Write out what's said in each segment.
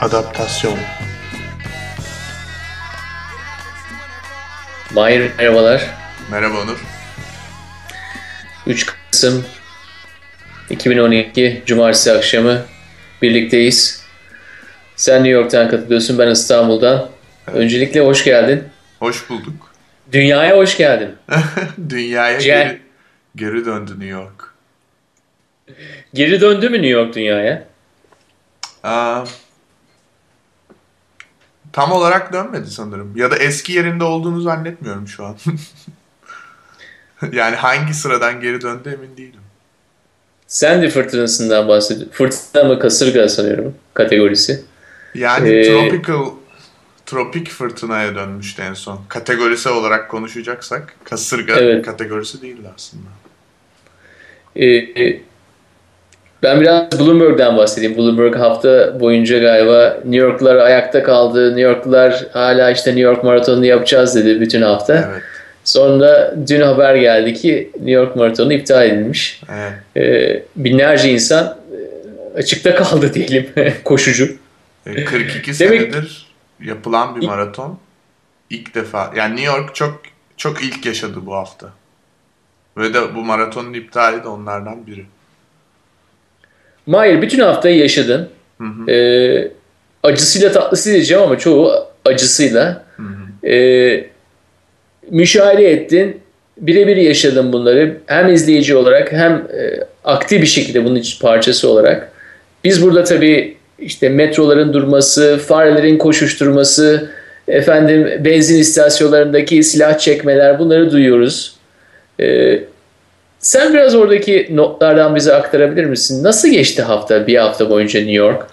Adaptasyon Mahir merhabalar. Merhaba Onur. 3 Kasım 2012 Cumartesi akşamı birlikteyiz. Sen New York'tan katılıyorsun, ben İstanbul'dan. Öncelikle hoş geldin. Hoş bulduk. Dünyaya hoş geldin. Dünyaya Gel. geri, geri döndü New York. Geri döndü mü New York dünyaya? Aa, tam olarak dönmedi sanırım. Ya da eski yerinde olduğunu zannetmiyorum şu an. yani hangi sıradan geri döndü emin değilim. Sandy fırtınasından bahsediyorum. Fırtına mı kasırga sanıyorum kategorisi. Yani Ee, tropical tropik fırtınaya dönmüştü en son. Kategorisi olarak konuşacaksak kasırga Evet. kategorisi değildi aslında. Ee, e, ben biraz Bloomberg'den bahsedeyim. Bloomberg hafta boyunca galiba New Yorklular ayakta kaldı. New Yorklular hala işte New York maratonunu yapacağız dedi bütün hafta. Evet. Sonra dün haber geldi ki New York maratonu iptal edilmiş. evet. Ee, binlerce insan e, açıkta kaldı diyelim koşucu. E, 42 Demek- senedir yapılan bir maraton. İlk defa. Yani New York çok çok ilk yaşadı bu hafta. Ve de bu maratonun iptali de onlardan biri. Mahir bütün haftayı yaşadın. Hı hı. Ee, acısıyla tatlısı diyeceğim ama çoğu acısıyla. Hı hı. Ee, müşahede ettin. Birebir yaşadın bunları. Hem izleyici olarak hem e, aktif bir şekilde bunun parçası olarak. Biz burada tabii işte metroların durması, farelerin koşuşturması, efendim benzin istasyonlarındaki silah çekmeler bunları duyuyoruz. Ee, sen biraz oradaki notlardan bize aktarabilir misin? Nasıl geçti hafta, bir hafta boyunca New York?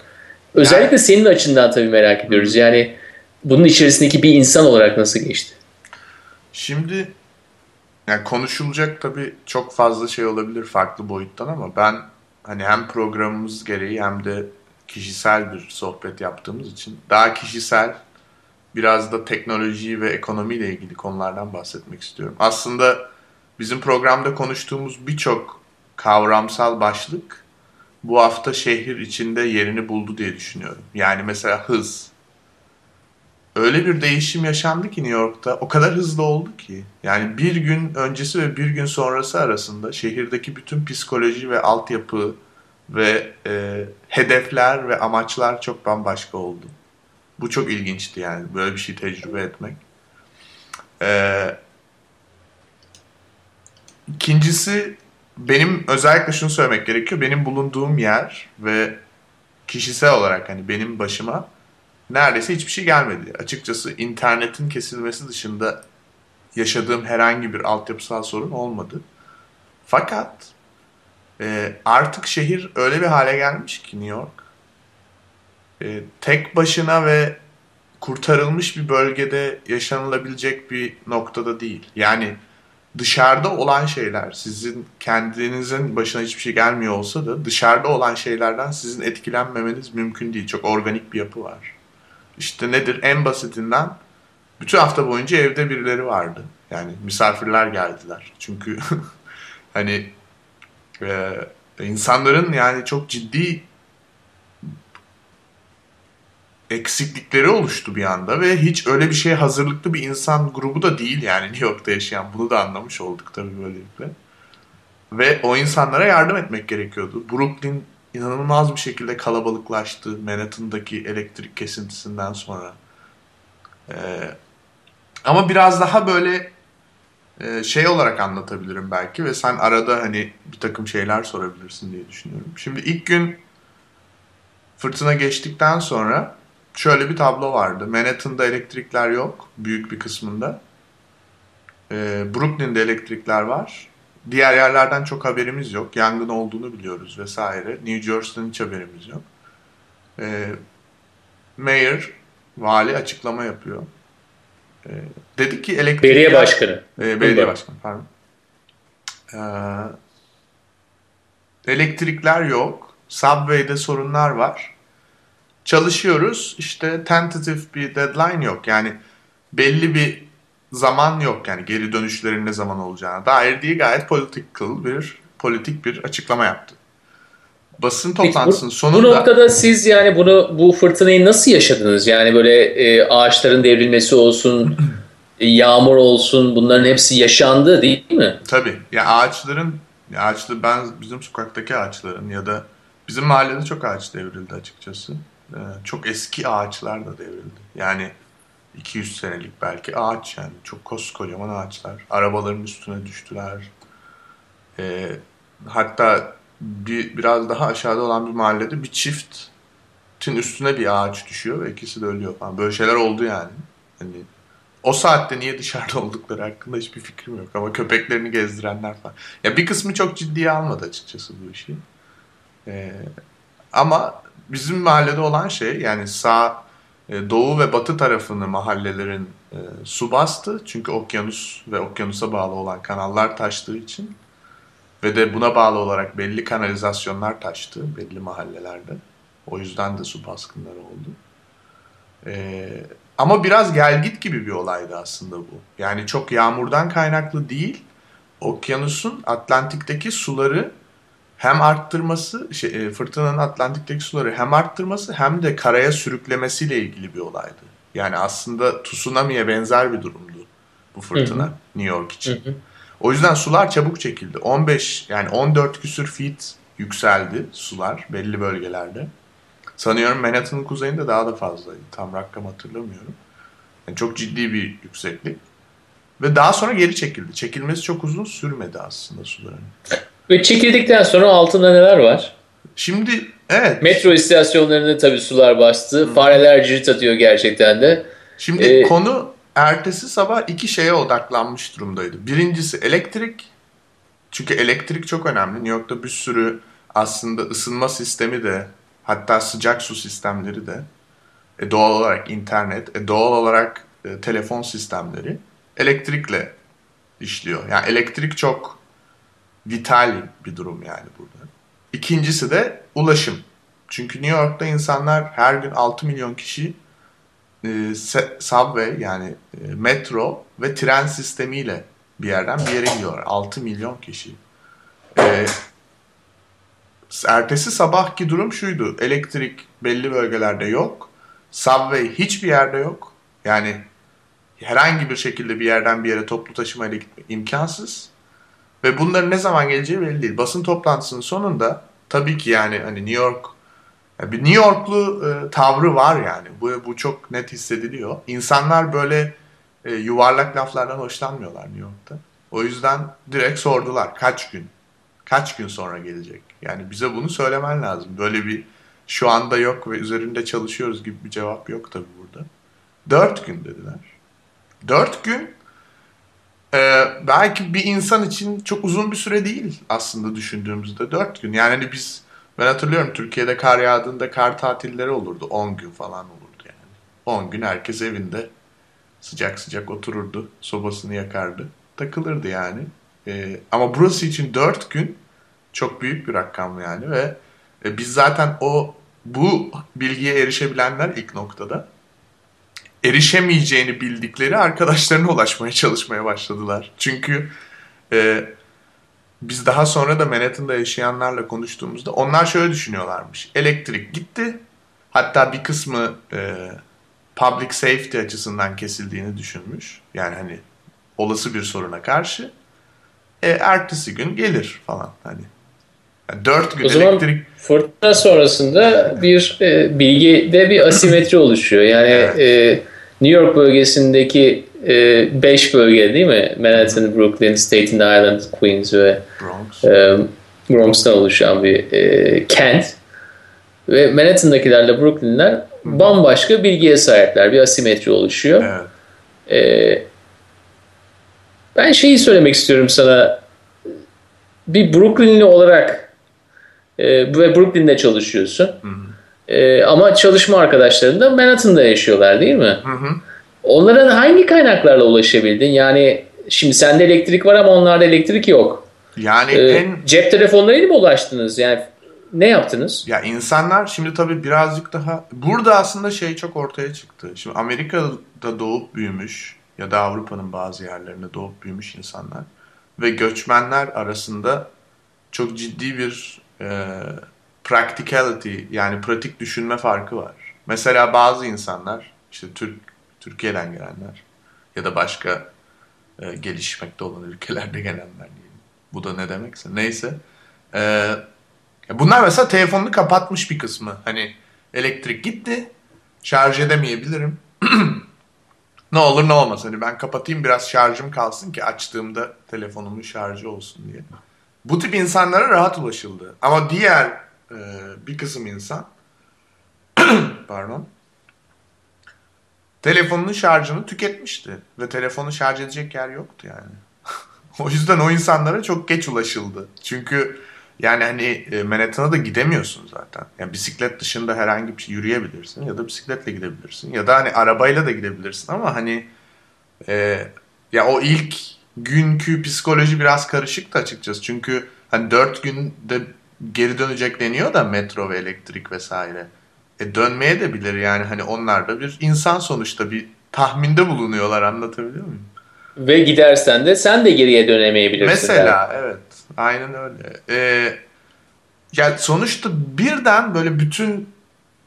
Özellikle senin açından tabii merak ediyoruz. Yani bunun içerisindeki bir insan olarak nasıl geçti? Şimdi yani konuşulacak tabii çok fazla şey olabilir farklı boyuttan ama ben hani hem programımız gereği hem de kişisel bir sohbet yaptığımız için daha kişisel biraz da teknoloji ve ekonomiyle ilgili konulardan bahsetmek istiyorum. Aslında bizim programda konuştuğumuz birçok kavramsal başlık bu hafta şehir içinde yerini buldu diye düşünüyorum. Yani mesela hız, öyle bir değişim yaşandı ki New York'ta. O kadar hızlı oldu ki. Yani bir gün öncesi ve bir gün sonrası arasında şehirdeki bütün psikoloji ve altyapı ve e, hedefler ve amaçlar çok bambaşka oldu. Bu çok ilginçti yani böyle bir şey tecrübe etmek. Ee, ikincisi benim özellikle şunu söylemek gerekiyor. Benim bulunduğum yer ve kişisel olarak hani benim başıma neredeyse hiçbir şey gelmedi. Açıkçası internetin kesilmesi dışında yaşadığım herhangi bir altyapısal sorun olmadı. Fakat e, artık şehir öyle bir hale gelmiş ki New York. e, tek başına ve kurtarılmış bir bölgede yaşanılabilecek bir noktada değil. Yani dışarıda olan şeyler sizin kendinizin başına hiçbir şey gelmiyor olsa da dışarıda olan şeylerden sizin etkilenmemeniz mümkün değil. Çok organik bir yapı var. İşte nedir? En basitinden bütün hafta boyunca evde birileri vardı. Yani misafirler geldiler. Çünkü hani e, insanların yani çok ciddi eksiklikleri oluştu bir anda ve hiç öyle bir şeye hazırlıklı bir insan grubu da değil yani New York'ta yaşayan. Bunu da anlamış olduk tabii böylelikle. Ve o insanlara yardım etmek gerekiyordu. Brooklyn inanılmaz bir şekilde kalabalıklaştı Manhattan'daki elektrik kesintisinden sonra. Ee, ama biraz daha böyle e, şey olarak anlatabilirim belki ve sen arada hani bir takım şeyler sorabilirsin diye düşünüyorum. Şimdi ilk gün fırtına geçtikten sonra şöyle bir tablo vardı. Manhattan'da elektrikler yok büyük bir kısmında. Ee, Brooklyn'de elektrikler var. Diğer yerlerden çok haberimiz yok. Yangın olduğunu biliyoruz vesaire. New Jersey'den hiç haberimiz yok. Ee, Mayor, vali açıklama yapıyor. Ee, dedi ki elektrikler... Belediye başkanı. Ee, belediye başkanı pardon. Ee, elektrikler yok. Subway'de sorunlar var. Çalışıyoruz. İşte tentative bir deadline yok. Yani belli bir zaman yok. Yani geri dönüşlerin ne zaman olacağına dair diye gayet political bir politik bir açıklama yaptı. basın toplantısının bu, sonunda... Bu noktada siz yani bunu bu fırtınayı nasıl yaşadınız? Yani böyle e, ağaçların devrilmesi olsun, yağmur olsun bunların hepsi yaşandı değil mi? Tabii. Ya ağaçların, ya ağaçlı ben bizim sokaktaki ağaçların ya da bizim mahallede çok ağaç devrildi açıkçası. Ee, çok eski ağaçlar da devrildi. Yani 200 senelik belki ağaç yani çok koskocaman ağaçlar. Arabaların üstüne düştüler. Ee, hatta bir biraz daha aşağıda olan bir mahallede bir çiftin üstüne bir ağaç düşüyor ve ikisi de ölüyor falan. Böyle şeyler oldu yani. Hani o saatte niye dışarıda oldukları hakkında hiçbir fikrim yok ama köpeklerini gezdirenler falan. Ya bir kısmı çok ciddiye almadı açıkçası bu işi. Ee, ama bizim mahallede olan şey yani sağ e, doğu ve batı tarafını mahallelerin e, su bastı. Çünkü okyanus ve okyanusa bağlı olan kanallar taştığı için ve de buna bağlı olarak belli kanalizasyonlar taştı belli mahallelerde. O yüzden de su baskınları oldu. Ee, ama biraz gelgit gibi bir olaydı aslında bu. Yani çok yağmurdan kaynaklı değil. Okyanusun Atlantik'teki suları hem arttırması, şey, e, fırtınanın Atlantik'teki suları hem arttırması hem de karaya sürüklemesiyle ilgili bir olaydı. Yani aslında tsunami'ye benzer bir durumdu bu fırtına hı hı. New York için. Hı hı. O yüzden sular çabuk çekildi. 15 yani 14 küsür feet yükseldi sular belli bölgelerde. Sanıyorum Manhattan'ın kuzeyinde daha da fazlaydı. Tam rakam hatırlamıyorum. Yani çok ciddi bir yükseklik. Ve daha sonra geri çekildi. Çekilmesi çok uzun sürmedi aslında suların. Ve çekildikten sonra altında neler var? Şimdi evet. Metro istasyonlarında tabii sular bastı. Hı. Fareler cirit atıyor gerçekten de. Şimdi ee, konu ertesi sabah iki şeye odaklanmış durumdaydı. Birincisi elektrik. Çünkü elektrik çok önemli. New York'ta bir sürü aslında ısınma sistemi de hatta sıcak su sistemleri de e, doğal olarak internet, e, doğal olarak e, telefon sistemleri elektrikle işliyor. Yani elektrik çok vital bir durum yani burada. İkincisi de ulaşım. Çünkü New York'ta insanlar her gün 6 milyon kişi e, subway yani e, metro ve tren sistemiyle bir yerden bir yere gidiyorlar. 6 milyon kişi. E, ertesi sabahki durum şuydu. Elektrik belli bölgelerde yok. Subway hiçbir yerde yok. Yani herhangi bir şekilde bir yerden bir yere toplu taşımayla gitmek imkansız. Ve bunların ne zaman geleceği belli değil. Basın toplantısının sonunda tabii ki yani hani New York bir New Yorklu e, tavrı var yani. Bu, bu çok net hissediliyor. İnsanlar böyle e, yuvarlak laflardan hoşlanmıyorlar New York'ta. O yüzden direkt sordular kaç gün? Kaç gün sonra gelecek? Yani bize bunu söylemen lazım. Böyle bir şu anda yok ve üzerinde çalışıyoruz gibi bir cevap yok tabii burada. Dört gün dediler. Dört gün e, belki bir insan için çok uzun bir süre değil aslında düşündüğümüzde. Dört gün. Yani hani biz ben hatırlıyorum Türkiye'de kar yağdığında kar tatilleri olurdu. 10 gün falan olurdu yani. 10 gün herkes evinde sıcak sıcak otururdu. Sobasını yakardı. Takılırdı yani. Ee, ama burası için 4 gün çok büyük bir rakam yani ve e, biz zaten o bu bilgiye erişebilenler ilk noktada erişemeyeceğini bildikleri arkadaşlarına ulaşmaya çalışmaya başladılar. Çünkü e, biz daha sonra da Manhattan'da yaşayanlarla konuştuğumuzda onlar şöyle düşünüyorlarmış. Elektrik gitti. Hatta bir kısmı e, public safety açısından kesildiğini düşünmüş. Yani hani olası bir soruna karşı. E, ertesi gün gelir falan hani. Yani dört gün o zaman elektrik... fırtına sonrasında bir e, bilgide bir asimetri oluşuyor. Yani evet. e, New York bölgesindeki 5 e, bölge değil mi? Manhattan, Brooklyn, Staten Island, Queens ve Bronx. E, Bronx'tan oluşan bir e, kent. Ve Manhattan'dakilerle Brooklyn'ler bambaşka bilgiye sahipler. Bir asimetri oluşuyor. Evet. E, ben şeyi söylemek istiyorum sana. Bir Brooklynli olarak e, ve Brooklyn'de çalışıyorsun. Hı hı. E, ama çalışma arkadaşların da Manhattan'da yaşıyorlar değil mi? Hı hı. Onlara hangi kaynaklarla ulaşabildin? Yani şimdi sende elektrik var ama onlarda elektrik yok. Yani ee, en... Cep telefonlarıyla mı ulaştınız? Yani ne yaptınız? Ya insanlar şimdi tabii birazcık daha... Burada aslında şey çok ortaya çıktı. Şimdi Amerika'da doğup büyümüş ya da Avrupa'nın bazı yerlerinde doğup büyümüş insanlar ve göçmenler arasında çok ciddi bir e, practicality yani pratik düşünme farkı var. Mesela bazı insanlar işte Türk Türkiye'den gelenler ya da başka e, gelişmekte olan ülkelerde gelenler diyelim. Bu da ne demekse. Neyse. E, bunlar mesela telefonunu kapatmış bir kısmı. Hani elektrik gitti. Şarj edemeyebilirim. ne olur ne olmaz. Hani ben kapatayım biraz şarjım kalsın ki açtığımda telefonumun şarjı olsun diye. Bu tip insanlara rahat ulaşıldı. Ama diğer e, bir kısım insan pardon telefonunun şarjını tüketmişti. Ve telefonu şarj edecek yer yoktu yani. o yüzden o insanlara çok geç ulaşıldı. Çünkü yani hani e, Manhattan'a da gidemiyorsun zaten. Yani bisiklet dışında herhangi bir şey yürüyebilirsin ya da bisikletle gidebilirsin. Ya da hani arabayla da gidebilirsin ama hani e, ya o ilk günkü psikoloji biraz karışıktı açıkçası. Çünkü hani dört günde geri dönecek deniyor da metro ve elektrik vesaire. E dönmeye de bilir yani hani onlar da bir insan sonuçta bir tahminde bulunuyorlar anlatabiliyor muyum? Ve gidersen de sen de geriye dönemeyebilirsin. Mesela yani. evet aynen öyle. Ee, yani sonuçta birden böyle bütün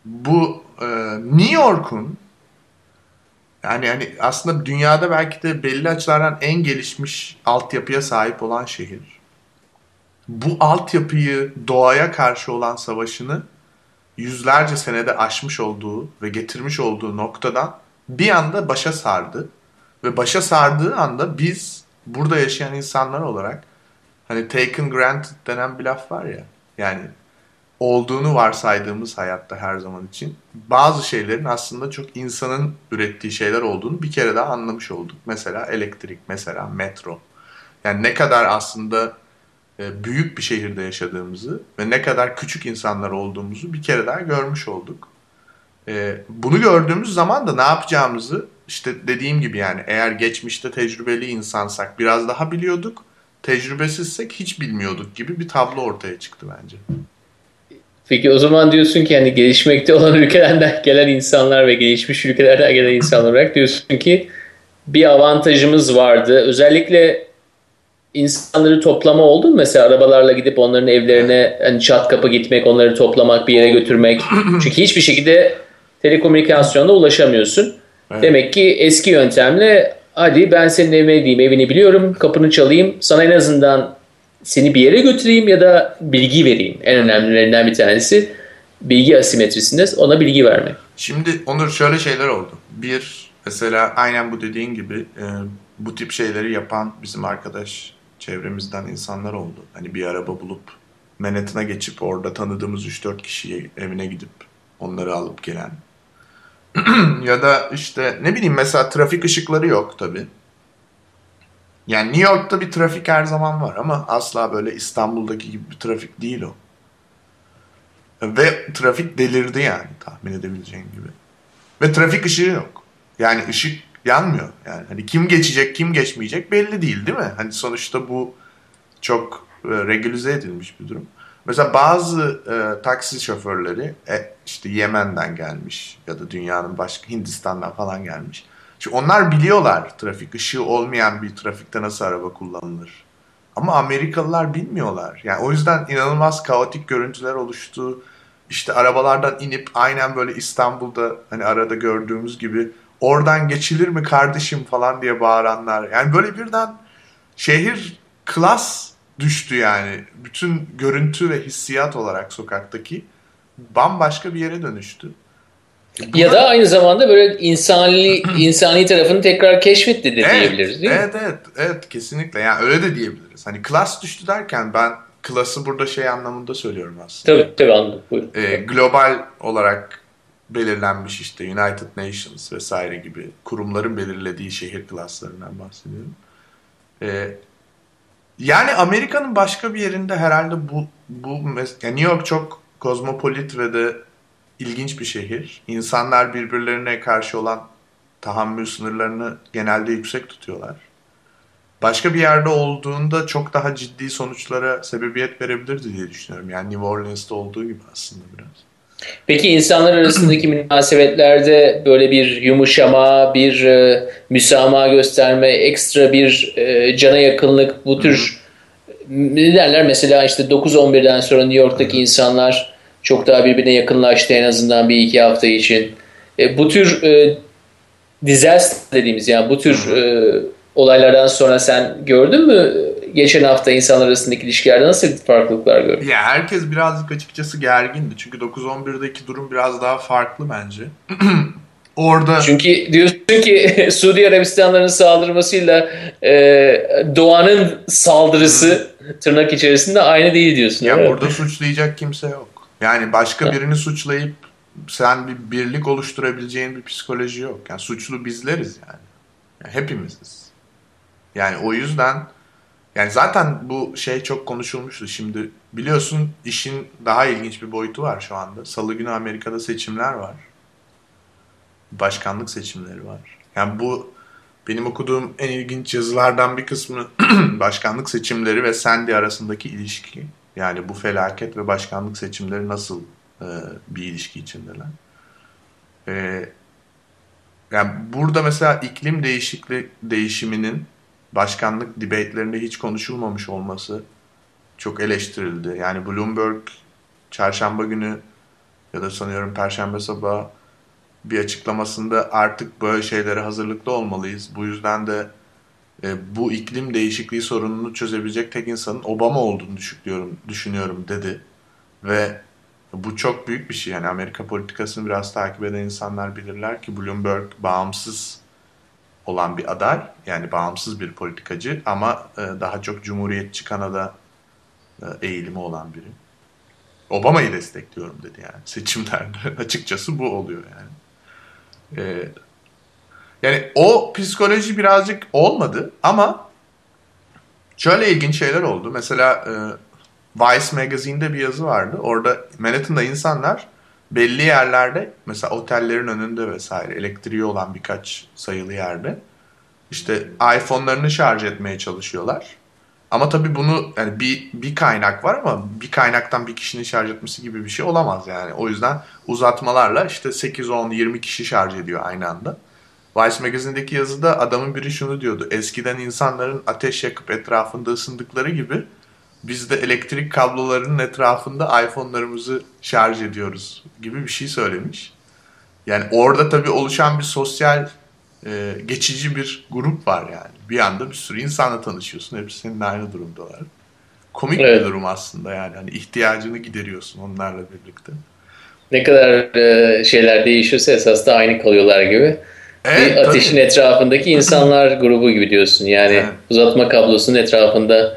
bu e, New York'un yani hani aslında dünyada belki de belli açılardan en gelişmiş altyapıya sahip olan şehir. Bu altyapıyı doğaya karşı olan savaşını yüzlerce senede aşmış olduğu ve getirmiş olduğu noktadan bir anda başa sardı. Ve başa sardığı anda biz burada yaşayan insanlar olarak hani taken granted denen bir laf var ya. Yani olduğunu varsaydığımız hayatta her zaman için bazı şeylerin aslında çok insanın ürettiği şeyler olduğunu bir kere daha anlamış olduk. Mesela elektrik, mesela metro. Yani ne kadar aslında e, büyük bir şehirde yaşadığımızı ve ne kadar küçük insanlar olduğumuzu bir kere daha görmüş olduk. E, bunu gördüğümüz zaman da ne yapacağımızı işte dediğim gibi yani eğer geçmişte tecrübeli insansak biraz daha biliyorduk. Tecrübesizsek hiç bilmiyorduk gibi bir tablo ortaya çıktı bence. Peki o zaman diyorsun ki hani gelişmekte olan ülkelerden gelen insanlar ve gelişmiş ülkelerden gelen insanlar olarak diyorsun ki bir avantajımız vardı. Özellikle insanları toplama oldu mu? Mesela arabalarla gidip onların evlerine hani çat kapı gitmek, onları toplamak, bir yere götürmek. Çünkü hiçbir şekilde telekomünikasyonda ulaşamıyorsun. Evet. Demek ki eski yöntemle hadi ben senin evine gideyim, evini biliyorum, kapını çalayım. Sana en azından seni bir yere götüreyim ya da bilgi vereyim. En önemlilerinden bir tanesi bilgi asimetrisinde ona bilgi vermek. Şimdi Onur şöyle şeyler oldu. Bir, mesela aynen bu dediğin gibi e, bu tip şeyleri yapan bizim arkadaş çevremizden insanlar oldu. Hani bir araba bulup Manhattan'a geçip orada tanıdığımız 3-4 kişiye evine gidip onları alıp gelen. ya da işte ne bileyim mesela trafik ışıkları yok tabii. Yani New York'ta bir trafik her zaman var ama asla böyle İstanbul'daki gibi bir trafik değil o. Ve trafik delirdi yani tahmin edebileceğin gibi. Ve trafik ışığı yok. Yani ışık yanmıyor. Yani hani kim geçecek, kim geçmeyecek belli değil değil mi? Hani sonuçta bu çok e, regülize edilmiş bir durum. Mesela bazı e, taksi şoförleri e, işte Yemen'den gelmiş ya da dünyanın başka Hindistan'dan falan gelmiş. Çünkü onlar biliyorlar trafik ışığı olmayan bir trafikte nasıl araba kullanılır. Ama Amerikalılar bilmiyorlar. Yani o yüzden inanılmaz kaotik görüntüler oluştu. İşte arabalardan inip aynen böyle İstanbul'da hani arada gördüğümüz gibi oradan geçilir mi kardeşim falan diye bağıranlar. Yani böyle birden şehir klas düştü yani. Bütün görüntü ve hissiyat olarak sokaktaki bambaşka bir yere dönüştü. Ya da aynı zamanda böyle insani insani tarafını tekrar keşfetti de evet, diyebiliriz değil evet, mi? Evet, evet, evet kesinlikle. Yani öyle de diyebiliriz. Hani klas düştü derken ben klası burada şey anlamında söylüyorum aslında. Tabii tabii anladım. Buyurun. Ee, global olarak belirlenmiş işte United Nations vesaire gibi kurumların belirlediği şehir klaslarından bahsediyorum. Ee, yani Amerika'nın başka bir yerinde herhalde bu bu yani New York çok kozmopolit ve de ilginç bir şehir. İnsanlar birbirlerine karşı olan tahammül sınırlarını genelde yüksek tutuyorlar. Başka bir yerde olduğunda çok daha ciddi sonuçlara sebebiyet verebilirdi diye düşünüyorum. Yani New Orleans'ta olduğu gibi aslında biraz. Peki insanlar arasındaki münasebetlerde böyle bir yumuşama, bir e, müsamaha gösterme, ekstra bir e, cana yakınlık bu tür ne derler mesela işte 9-11'den sonra New York'taki insanlar çok daha birbirine yakınlaştı en azından bir iki hafta için. E, bu tür e, disaster dediğimiz yani bu tür e, olaylardan sonra sen gördün mü geçen hafta insanlar arasındaki ilişkilerde nasıl farklılıklar gördün? Ya herkes birazcık açıkçası gergindi. Çünkü 9-11'deki durum biraz daha farklı bence. Orada Çünkü diyorsun ki Suudi Arabistanların saldırmasıyla e, Doğan'ın saldırısı tırnak içerisinde aynı değil diyorsun. ya burada suçlayacak kimse yok. Yani başka birini suçlayıp sen bir birlik oluşturabileceğin bir psikoloji yok. Yani suçlu bizleriz yani. Yani hepimiziz. Yani o yüzden yani zaten bu şey çok konuşulmuştu. Şimdi biliyorsun işin daha ilginç bir boyutu var şu anda. Salı günü Amerika'da seçimler var. Başkanlık seçimleri var. Yani bu benim okuduğum en ilginç yazılardan bir kısmı başkanlık seçimleri ve Sandy arasındaki ilişki. Yani bu felaket ve başkanlık seçimleri nasıl e, bir ilişki içindeler. E, yani burada mesela iklim değişikliği değişiminin başkanlık debate'lerinde hiç konuşulmamış olması çok eleştirildi. Yani Bloomberg çarşamba günü ya da sanıyorum perşembe sabahı bir açıklamasında artık böyle şeylere hazırlıklı olmalıyız. Bu yüzden de e, bu iklim değişikliği sorununu çözebilecek tek insanın Obama olduğunu düşünüyorum, düşünüyorum dedi. Ve bu çok büyük bir şey. Yani Amerika politikasını biraz takip eden insanlar bilirler ki Bloomberg bağımsız olan bir aday. Yani bağımsız bir politikacı ama e, daha çok cumhuriyetçi Kanada e, eğilimi olan biri. Obama'yı destekliyorum dedi yani seçimlerde. Açıkçası bu oluyor yani. Ee, yani o psikoloji birazcık olmadı ama şöyle ilginç şeyler oldu. Mesela e, Vice Magazine'de bir yazı vardı. Orada Manhattan'da insanlar belli yerlerde mesela otellerin önünde vesaire elektriği olan birkaç sayılı yerde işte iPhone'larını şarj etmeye çalışıyorlar. Ama tabii bunu yani bir bir kaynak var ama bir kaynaktan bir kişinin şarj etmesi gibi bir şey olamaz yani. O yüzden uzatmalarla işte 8 10 20 kişi şarj ediyor aynı anda. Vice Magazine'deki yazıda adamın biri şunu diyordu. Eskiden insanların ateş yakıp etrafında ısındıkları gibi biz de elektrik kablolarının etrafında iPhone'larımızı şarj ediyoruz gibi bir şey söylemiş. Yani orada tabii oluşan bir sosyal e, geçici bir grup var yani. Bir anda bir sürü insanla tanışıyorsun. Hepsi seninle aynı durumdalar. Komik Evet. bir durum aslında yani. Hani ihtiyacını gideriyorsun onlarla birlikte. Ne kadar e, şeyler değişiyorsa esas da aynı kalıyorlar gibi. Evet, bir ateşin tabii. etrafındaki insanlar grubu gibi diyorsun. Yani Evet. uzatma kablosunun etrafında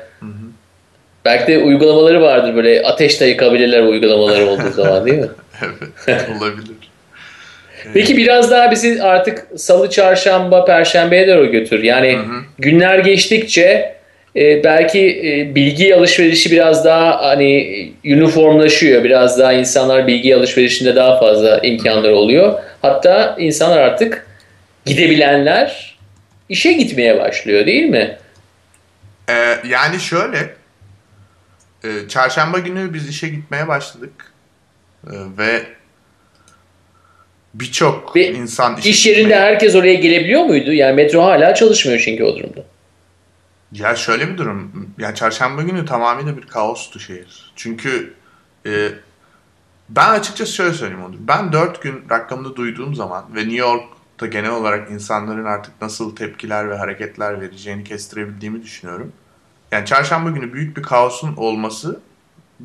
belki de uygulamaları vardır böyle ateş de yakabilirler uygulamaları olduğu zaman değil mi? evet, olabilir. Peki biraz daha bizi artık salı, çarşamba, perşembeye doğru götür. Yani günler geçtikçe e, belki e, bilgi alışverişi biraz daha hani uniformlaşıyor. Biraz daha insanlar bilgi alışverişinde daha fazla imkanları oluyor. Hatta insanlar artık gidebilenler işe gitmeye başlıyor değil mi? Ee, yani şöyle e, çarşamba günü biz işe gitmeye başladık Ee, ve birçok Ve insan işe İş yerinde gitmeye- herkes oraya gelebiliyor muydu? Yani metro hala çalışmıyor çünkü o durumda. Ya şöyle bir durum. Ya çarşamba günü tamamıyla bir kaostu şehir. Çünkü e, ben açıkçası şöyle söyleyeyim Onur. Ben 4 gün rakamını duyduğum zaman ve New York'ta genel olarak insanların artık nasıl tepkiler ve hareketler vereceğini kestirebildiğimi düşünüyorum. Yani çarşamba günü büyük bir kaosun olması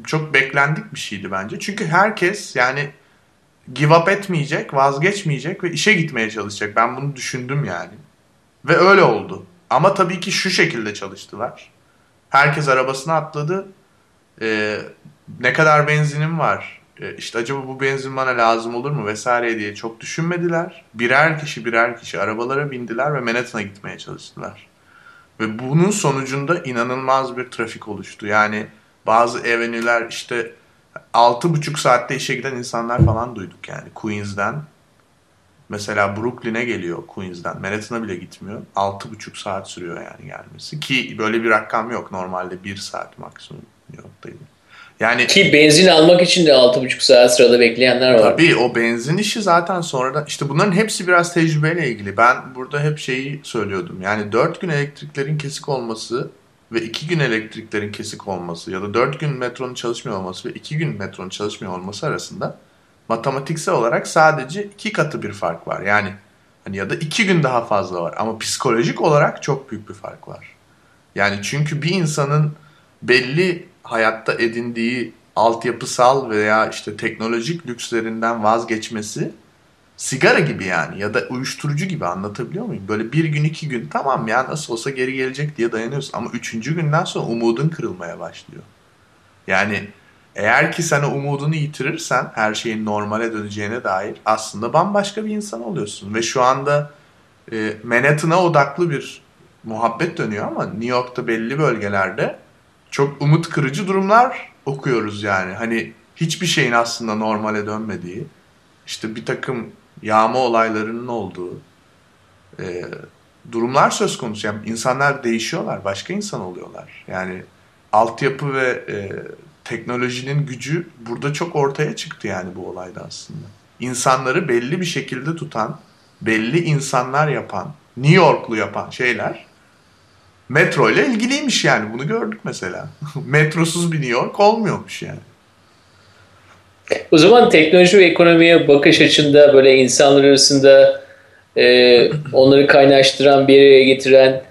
çok beklendik bir şeydi bence. Çünkü herkes yani give up etmeyecek, vazgeçmeyecek ve işe gitmeye çalışacak. Ben bunu düşündüm yani. Ve öyle oldu. Ama tabii ki şu şekilde çalıştılar. Herkes arabasına atladı. Ee, ne kadar benzinim var? Ee, işte acaba bu benzin bana lazım olur mu vesaire diye çok düşünmediler. Birer kişi birer kişi arabalara bindiler ve Manhattan'a gitmeye çalıştılar. Ve bunun sonucunda inanılmaz bir trafik oluştu. Yani bazı evenüler işte 6,5 saatte işe giden insanlar falan duyduk yani Queens'den. Mesela Brooklyn'e geliyor Queens'den. Manhattan'a bile gitmiyor. 6,5 saat sürüyor yani gelmesi. Ki böyle bir rakam yok. Normalde 1 saat maksimum New York'taydı. Yani Ki benzin almak için de 6,5 saat sırada bekleyenler var. Tabii o benzin işi zaten sonradan işte bunların hepsi biraz tecrübeyle ilgili. Ben burada hep şeyi söylüyordum. Yani 4 gün elektriklerin kesik olması ve iki gün elektriklerin kesik olması ya da dört gün metronun çalışmıyor olması ve iki gün metronun çalışmıyor olması arasında matematiksel olarak sadece iki katı bir fark var. Yani hani ya da iki gün daha fazla var ama psikolojik olarak çok büyük bir fark var. Yani çünkü bir insanın belli hayatta edindiği altyapısal veya işte teknolojik lükslerinden vazgeçmesi sigara gibi yani ya da uyuşturucu gibi anlatabiliyor muyum? Böyle bir gün iki gün tamam ya nasıl olsa geri gelecek diye dayanıyorsun ama üçüncü günden sonra umudun kırılmaya başlıyor. Yani eğer ki sen o umudunu yitirirsen her şeyin normale döneceğine dair aslında bambaşka bir insan oluyorsun. Ve şu anda e, Manhattan'a odaklı bir muhabbet dönüyor ama New York'ta belli bölgelerde çok umut kırıcı durumlar okuyoruz yani. Hani hiçbir şeyin aslında normale dönmediği, işte bir takım yağma olaylarının olduğu e, durumlar söz konusu. Yani insanlar değişiyorlar, başka insan oluyorlar. Yani altyapı ve e, teknolojinin gücü burada çok ortaya çıktı yani bu olayda aslında. İnsanları belli bir şekilde tutan, belli insanlar yapan, New Yorklu yapan şeyler metro ile ilgiliymiş yani bunu gördük mesela. Metrosuz bir New York olmuyormuş yani. O zaman teknoloji ve ekonomiye bakış açında böyle insanlar arasında e, onları kaynaştıran bir araya getiren e,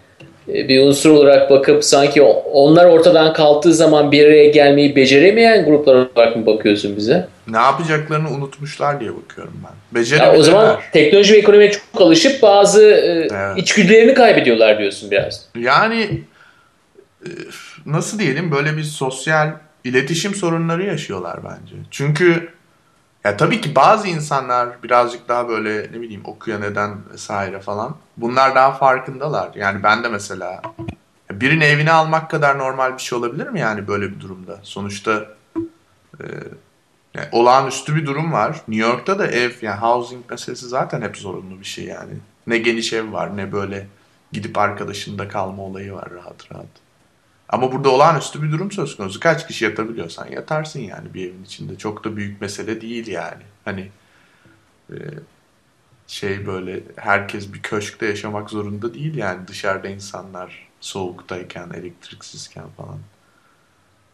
bir unsur olarak bakıp sanki onlar ortadan kalktığı zaman bir araya gelmeyi beceremeyen gruplar olarak mı bakıyorsun bize? Ne yapacaklarını unutmuşlar diye bakıyorum ben. Ya o zaman teknoloji ve ekonomiye çok alışıp bazı e, evet. içgüdülerini kaybediyorlar diyorsun biraz. Yani e, nasıl diyelim böyle bir sosyal iletişim sorunları yaşıyorlar bence. Çünkü ya tabii ki bazı insanlar birazcık daha böyle ne bileyim okuyan eden vesaire falan. Bunlar daha farkındalar. Yani ben de mesela birini evine almak kadar normal bir şey olabilir mi yani böyle bir durumda? Sonuçta e, yani olağanüstü bir durum var. New York'ta da ev yani housing meselesi zaten hep zorunlu bir şey yani. Ne geniş ev var ne böyle gidip arkadaşında kalma olayı var rahat rahat. Ama burada olağanüstü bir durum söz konusu. Kaç kişi yatabiliyorsan yatarsın yani bir evin içinde. Çok da büyük mesele değil yani. Hani e, şey böyle herkes bir köşkte yaşamak zorunda değil yani dışarıda insanlar soğuktayken, elektriksizken falan.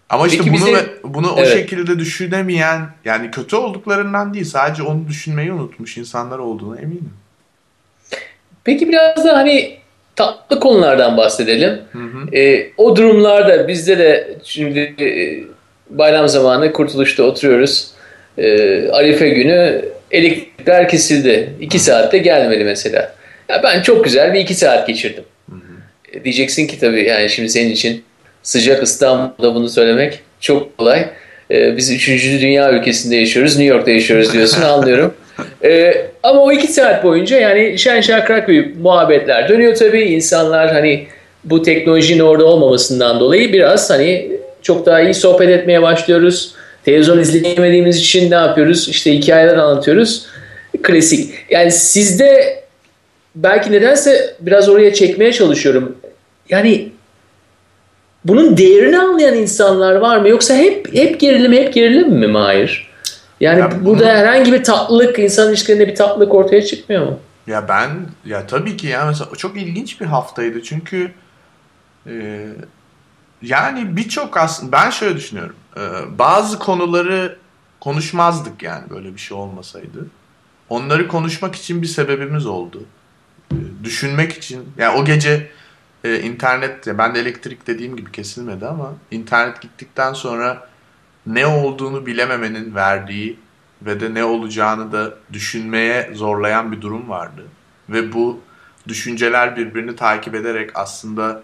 Ama işte Peki bunu bize... bunu evet. o şekilde düşünemeyen yani kötü olduklarından değil sadece onu düşünmeyi unutmuş insanlar olduğunu eminim. Peki biraz da hani tatlı konulardan bahsedelim. Hı hı. E, o durumlarda bizde de şimdi e, bayram zamanı Kurtuluş'ta oturuyoruz. E, Arife günü elektrikler kesildi. İki saatte gelmedi mesela. Ya ben çok güzel bir iki saat geçirdim. Hı hı. E, diyeceksin ki tabii yani şimdi senin için sıcak İstanbul'da bunu söylemek çok kolay. E, biz üçüncü dünya ülkesinde yaşıyoruz, New York'ta yaşıyoruz diyorsun anlıyorum. Ee, ama o iki saat boyunca yani şen şakrak bir muhabbetler dönüyor tabii. İnsanlar hani bu teknolojinin orada olmamasından dolayı biraz hani çok daha iyi sohbet etmeye başlıyoruz. Televizyon izleyemediğimiz için ne yapıyoruz? İşte hikayeler anlatıyoruz. Klasik. Yani sizde belki nedense biraz oraya çekmeye çalışıyorum. Yani bunun değerini anlayan insanlar var mı? Yoksa hep hep gerilim hep gerilim mi Mahir? Yani ya burada bunu, herhangi bir tatlılık, insan ilişkilerinde bir tatlılık ortaya çıkmıyor mu? Ya ben, ya tabii ki ya mesela çok ilginç bir haftaydı çünkü e, yani birçok aslında ben şöyle düşünüyorum. E, bazı konuları konuşmazdık yani böyle bir şey olmasaydı. Onları konuşmak için bir sebebimiz oldu. E, düşünmek için. Yani o gece e, internet, ben de elektrik dediğim gibi kesilmedi ama internet gittikten sonra ne olduğunu bilememenin verdiği ve de ne olacağını da düşünmeye zorlayan bir durum vardı. Ve bu düşünceler birbirini takip ederek aslında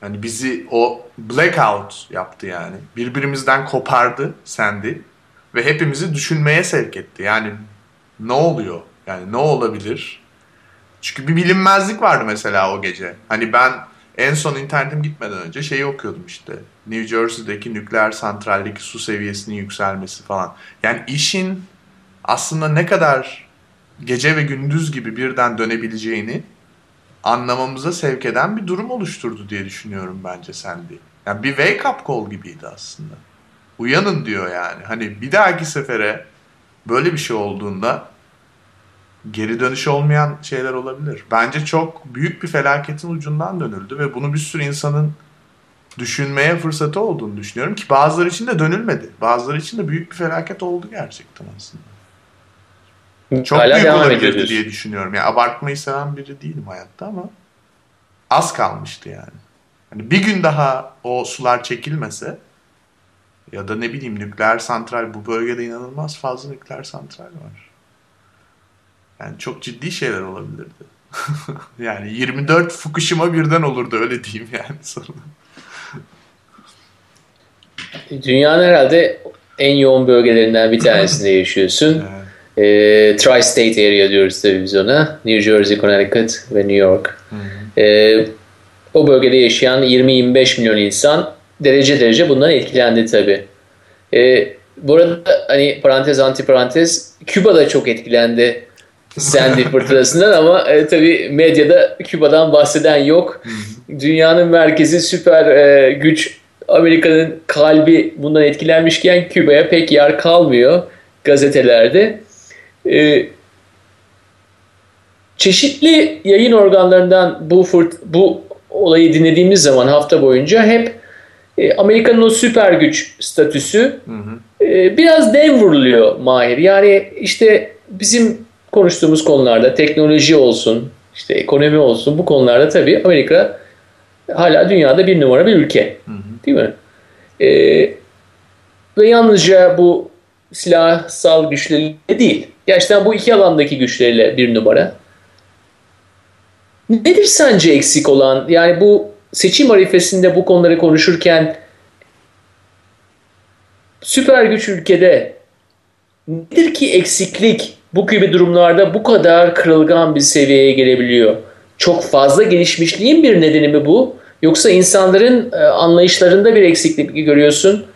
hani bizi o blackout yaptı yani. Birbirimizden kopardı sendi ve hepimizi düşünmeye sevk etti. Yani ne oluyor? Yani ne olabilir? Çünkü bir bilinmezlik vardı mesela o gece. Hani ben en son internetim gitmeden önce şeyi okuyordum işte. New Jersey'deki nükleer santraldeki su seviyesinin yükselmesi falan. Yani işin aslında ne kadar gece ve gündüz gibi birden dönebileceğini anlamamıza sevk eden bir durum oluşturdu diye düşünüyorum bence Sandy. Yani bir wake up call gibiydi aslında. Uyanın diyor yani. Hani bir dahaki sefere böyle bir şey olduğunda geri dönüşü olmayan şeyler olabilir. Bence çok büyük bir felaketin ucundan dönüldü ve bunu bir sürü insanın düşünmeye fırsatı olduğunu düşünüyorum ki bazıları için de dönülmedi. Bazıları için de büyük bir felaket oldu gerçekten aslında. Çok Hala büyük olabilirdi diye düşünüyorum. Yani abartmayı seven biri değilim hayatta ama az kalmıştı yani. Hani bir gün daha o sular çekilmese ya da ne bileyim nükleer santral bu bölgede inanılmaz fazla nükleer santral var. Yani çok ciddi şeyler olabilirdi. yani 24 Fukushima birden olurdu öyle diyeyim yani sonra. Dünyanın herhalde en yoğun bölgelerinden bir tanesinde yaşıyorsun. Evet. Ee, Tri-State Area diyoruz tabii biz ona. New Jersey, Connecticut ve New York. Ee, o bölgede yaşayan 20-25 milyon insan derece derece bundan etkilendi tabii. Ee, bu arada hani parantez anti parantez Küba da çok etkilendi Sandy fırtınasından ama e, tabii medyada Küba'dan bahseden yok. Dünyanın merkezi süper e, güç Amerika'nın kalbi bundan etkilenmişken Küba'ya pek yer kalmıyor gazetelerde. Ee, çeşitli yayın organlarından bu fırt bu olayı dinlediğimiz zaman hafta boyunca hep e, Amerika'nın o süper güç statüsü e, biraz dem vuruluyor Mahir. Yani işte bizim konuştuğumuz konularda teknoloji olsun, işte ekonomi olsun bu konularda tabii Amerika hala dünyada bir numara bir ülke. Değil mi? E, ve yalnızca bu silahsal güçleriyle değil. Gerçekten bu iki alandaki güçleriyle bir numara. Nedir sence eksik olan? Yani bu seçim arifesinde bu konuları konuşurken süper güç ülkede nedir ki eksiklik bu gibi durumlarda bu kadar kırılgan bir seviyeye gelebiliyor? Çok fazla gelişmişliğin bir nedeni mi bu? Yoksa insanların e, anlayışlarında bir eksiklik görüyorsun?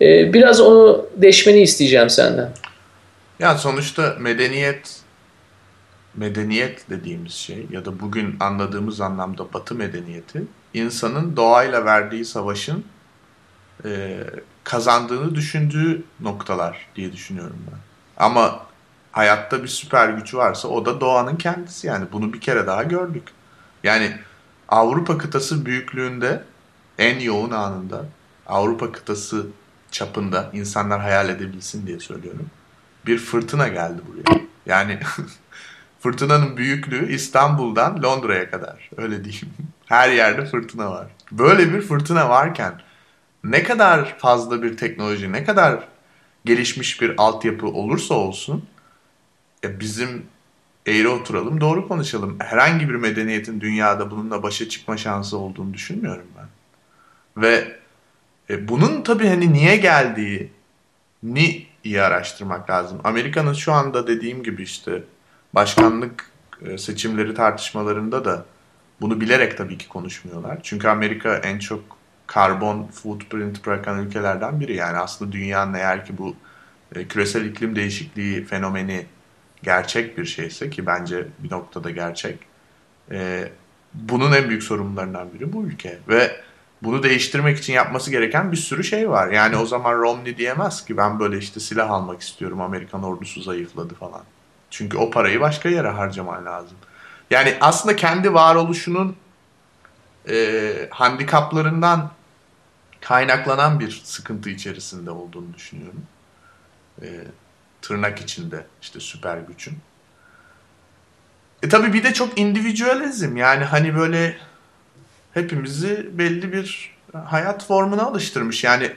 E, biraz onu deşmeni isteyeceğim senden. Ya sonuçta medeniyet medeniyet dediğimiz şey ya da bugün anladığımız anlamda Batı medeniyeti insanın doğayla verdiği savaşın e, kazandığını düşündüğü noktalar diye düşünüyorum ben. Ama hayatta bir süper güç varsa o da doğanın kendisi yani bunu bir kere daha gördük. Yani Avrupa kıtası büyüklüğünde en yoğun anında Avrupa kıtası çapında insanlar hayal edebilsin diye söylüyorum. Bir fırtına geldi buraya. Yani fırtınanın büyüklüğü İstanbul'dan Londra'ya kadar. Öyle diyeyim. Her yerde fırtına var. Böyle bir fırtına varken ne kadar fazla bir teknoloji, ne kadar gelişmiş bir altyapı olursa olsun ya bizim eğri oturalım, doğru konuşalım. Herhangi bir medeniyetin dünyada bununla başa çıkma şansı olduğunu düşünmüyorum ben. Ve e, bunun tabii hani niye geldiği ni iyi araştırmak lazım. Amerika'nın şu anda dediğim gibi işte başkanlık e, seçimleri tartışmalarında da bunu bilerek tabii ki konuşmuyorlar. Çünkü Amerika en çok karbon footprint bırakan ülkelerden biri. Yani aslında dünyanın eğer ki bu e, küresel iklim değişikliği fenomeni gerçek bir şeyse ki bence bir noktada gerçek. E, bunun en büyük sorumlularından biri bu ülke. Ve bunu değiştirmek için yapması gereken bir sürü şey var. Yani o zaman Romney diyemez ki ben böyle işte silah almak istiyorum Amerikan ordusu zayıfladı falan. Çünkü o parayı başka yere harcaman lazım. Yani aslında kendi varoluşunun e, handikaplarından kaynaklanan bir sıkıntı içerisinde olduğunu düşünüyorum. E, tırnak içinde işte süper gücün. E tabii bir de çok individualizm yani hani böyle hepimizi belli bir hayat formuna alıştırmış. Yani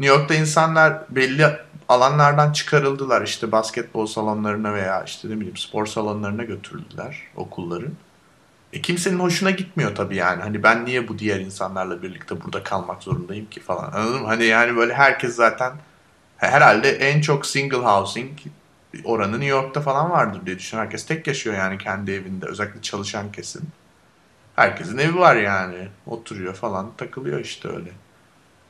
New York'ta insanlar belli alanlardan çıkarıldılar. İşte basketbol salonlarına veya işte ne bileyim spor salonlarına götürüldüler okulların. E kimsenin hoşuna gitmiyor tabii yani. Hani ben niye bu diğer insanlarla birlikte burada kalmak zorundayım ki falan. Anladın mı? Hani yani böyle herkes zaten herhalde en çok single housing oranı New York'ta falan vardır diye düşünüyorum. Herkes tek yaşıyor yani kendi evinde. Özellikle çalışan kesim. Herkesin evi var yani. Oturuyor falan takılıyor işte öyle.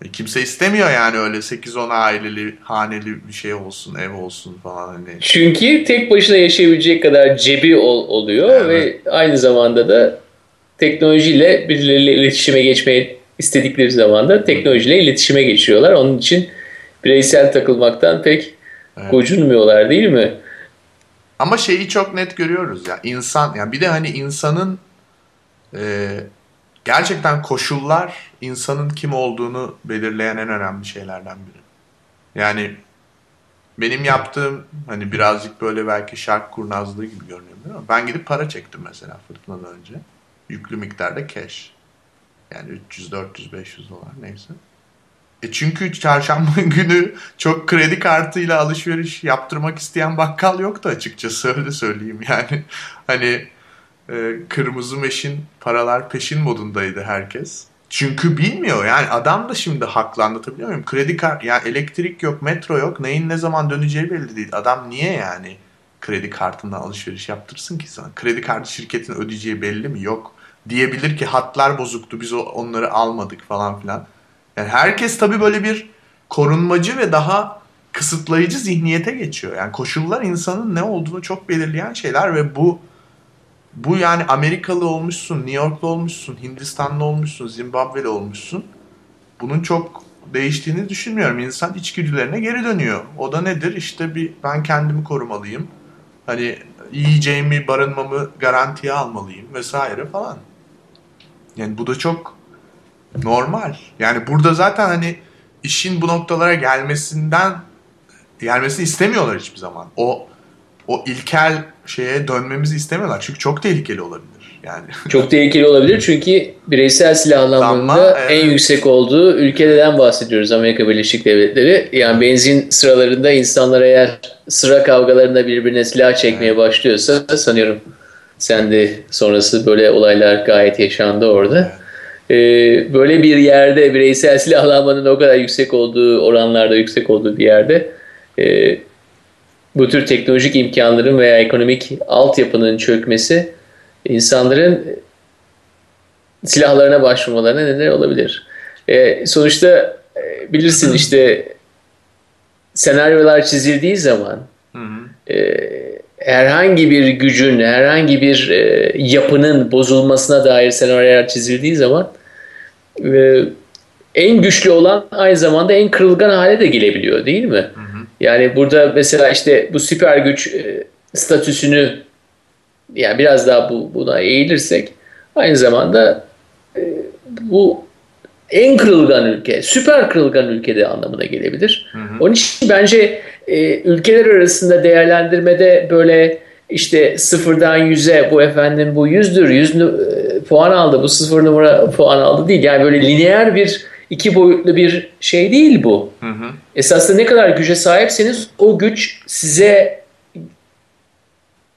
E kimse istemiyor yani öyle 8-10 aileli, haneli bir şey olsun, ev olsun falan hani. Çünkü tek başına yaşayabilecek kadar cebi ol, oluyor Evet. ve aynı zamanda da teknolojiyle birileriyle iletişime geçmeyi istedikleri zaman da teknolojiyle iletişime geçiyorlar. Onun için bireysel takılmaktan pek Evet. gocunmuyorlar değil mi? Ama şeyi çok net görüyoruz ya insan yani bir de hani insanın e, gerçekten koşullar insanın kim olduğunu belirleyen en önemli şeylerden biri. Yani benim yaptığım hani birazcık böyle belki şark kurnazlığı gibi görünüyor ama ben gidip para çektim mesela fırtınadan önce. Yüklü miktarda cash. Yani 300, 400, 500 dolar neyse. E çünkü çarşamba günü çok kredi kartıyla alışveriş yaptırmak isteyen bakkal yoktu açıkçası öyle söyleyeyim yani. Hani e, kırmızı meşin paralar peşin modundaydı herkes. Çünkü bilmiyor yani adam da şimdi haklı anlatabiliyor muyum? Kredi kart yani elektrik yok, metro yok. Neyin ne zaman döneceği belli değil. Adam niye yani kredi kartından alışveriş yaptırsın ki sana? Kredi kartı şirketin ödeyeceği belli mi? Yok. Diyebilir ki hatlar bozuktu biz onları almadık falan filan. Yani herkes tabii böyle bir korunmacı ve daha kısıtlayıcı zihniyete geçiyor. Yani koşullar insanın ne olduğunu çok belirleyen şeyler ve bu bu yani Amerikalı olmuşsun, New Yorklu olmuşsun, Hindistanlı olmuşsun, Zimbabwe'li olmuşsun. Bunun çok değiştiğini düşünmüyorum. İnsan içgüdülerine geri dönüyor. O da nedir? İşte bir ben kendimi korumalıyım. Hani yiyeceğimi, barınmamı garantiye almalıyım vesaire falan. Yani bu da çok normal. Yani burada zaten hani işin bu noktalara gelmesinden gelmesini istemiyorlar hiçbir zaman. O o ilkel şeye dönmemizi istemiyorlar. Çünkü çok tehlikeli olabilir. Yani. Çok tehlikeli olabilir çünkü bireysel silahlanmanın evet. en yüksek olduğu ülkeden bahsediyoruz Amerika Birleşik Devletleri. Yani benzin sıralarında insanlar eğer sıra kavgalarında birbirine silah çekmeye evet. başlıyorsa sanıyorum sen de sonrası böyle olaylar gayet yaşandı orada. Evet. Ee, böyle bir yerde bireysel silahlanmanın o kadar yüksek olduğu oranlarda yüksek olduğu bir yerde e, bu tür teknolojik imkanların veya ekonomik altyapının çökmesi insanların silahlarına başvurmalarına neden olabilir. E, sonuçta e, bilirsin işte senaryolar çizildiği zaman hı hı. E, herhangi bir gücün, herhangi bir e, yapının bozulmasına dair senaryolar çizildiği zaman e, en güçlü olan aynı zamanda en kırılgan hale de gelebiliyor değil mi? Hı hı. Yani burada mesela işte bu süper güç e, statüsünü yani biraz daha bu, buna eğilirsek aynı zamanda e, bu en kırılgan ülke, süper kırılgan ülkede anlamına gelebilir. Hı hı. Onun için bence e, ülkeler arasında değerlendirmede böyle işte sıfırdan yüze bu efendim bu yüzdür, yüz e, puan aldı, bu sıfır numara puan aldı değil. Yani böyle lineer bir iki boyutlu bir şey değil bu. Hı hı. Esasında ne kadar güce sahipseniz o güç size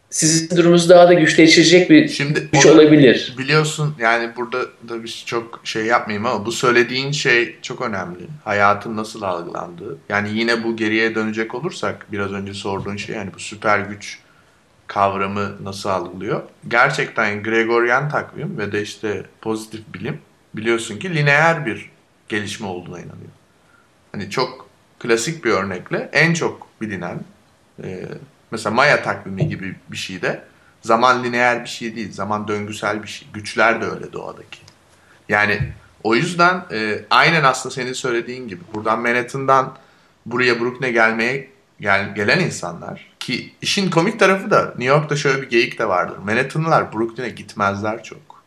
sizin durumunuz daha da güçleşecek bir Şimdi güç olabilir. Biliyorsun yani burada da bir çok şey yapmayayım ama bu söylediğin şey çok önemli. Hayatın nasıl algılandığı. Yani yine bu geriye dönecek olursak biraz önce sorduğun şey yani bu süper güç kavramı nasıl algılıyor? Gerçekten Gregorian takvim ve de işte pozitif bilim biliyorsun ki lineer bir gelişme olduğuna inanıyor. Hani çok klasik bir örnekle en çok bilinen e, mesela Maya takvimi gibi bir şeyde zaman lineer bir şey değil. Zaman döngüsel bir şey. Güçler de öyle doğadaki. Yani o yüzden e, aynen aslında senin söylediğin gibi buradan Manhattan'dan buraya Brooklyn'e gelmeye gel, gelen insanlar ki işin komik tarafı da New York'ta şöyle bir geyik de vardır. Manhattanlılar Brooklyn'e gitmezler çok.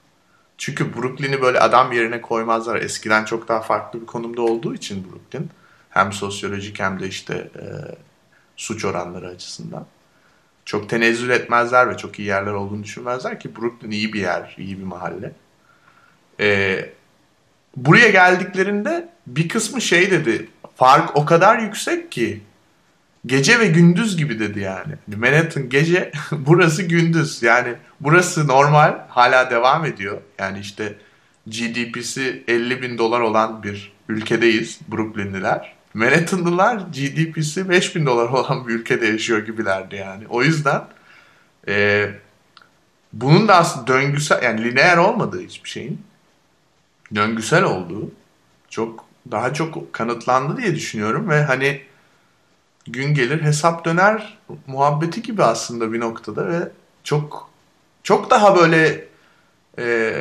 Çünkü Brooklyn'i böyle adam yerine koymazlar. Eskiden çok daha farklı bir konumda olduğu için Brooklyn. Hem sosyolojik hem de işte e, suç oranları açısından. Çok tenezzül etmezler ve çok iyi yerler olduğunu düşünmezler ki Brooklyn iyi bir yer, iyi bir mahalle. E, buraya geldiklerinde bir kısmı şey dedi. Fark o kadar yüksek ki gece ve gündüz gibi dedi yani. Manhattan gece, burası gündüz. Yani burası normal, hala devam ediyor. Yani işte GDP'si 50 bin dolar olan bir ülkedeyiz Brooklynliler. Manhattanlılar GDP'si 5 bin dolar olan bir ülkede yaşıyor gibilerdi yani. O yüzden e, bunun da aslında döngüsel yani lineer olmadığı hiçbir şeyin döngüsel olduğu çok daha çok kanıtlandı diye düşünüyorum ve hani gün gelir hesap döner muhabbeti gibi aslında bir noktada ve çok çok daha böyle e,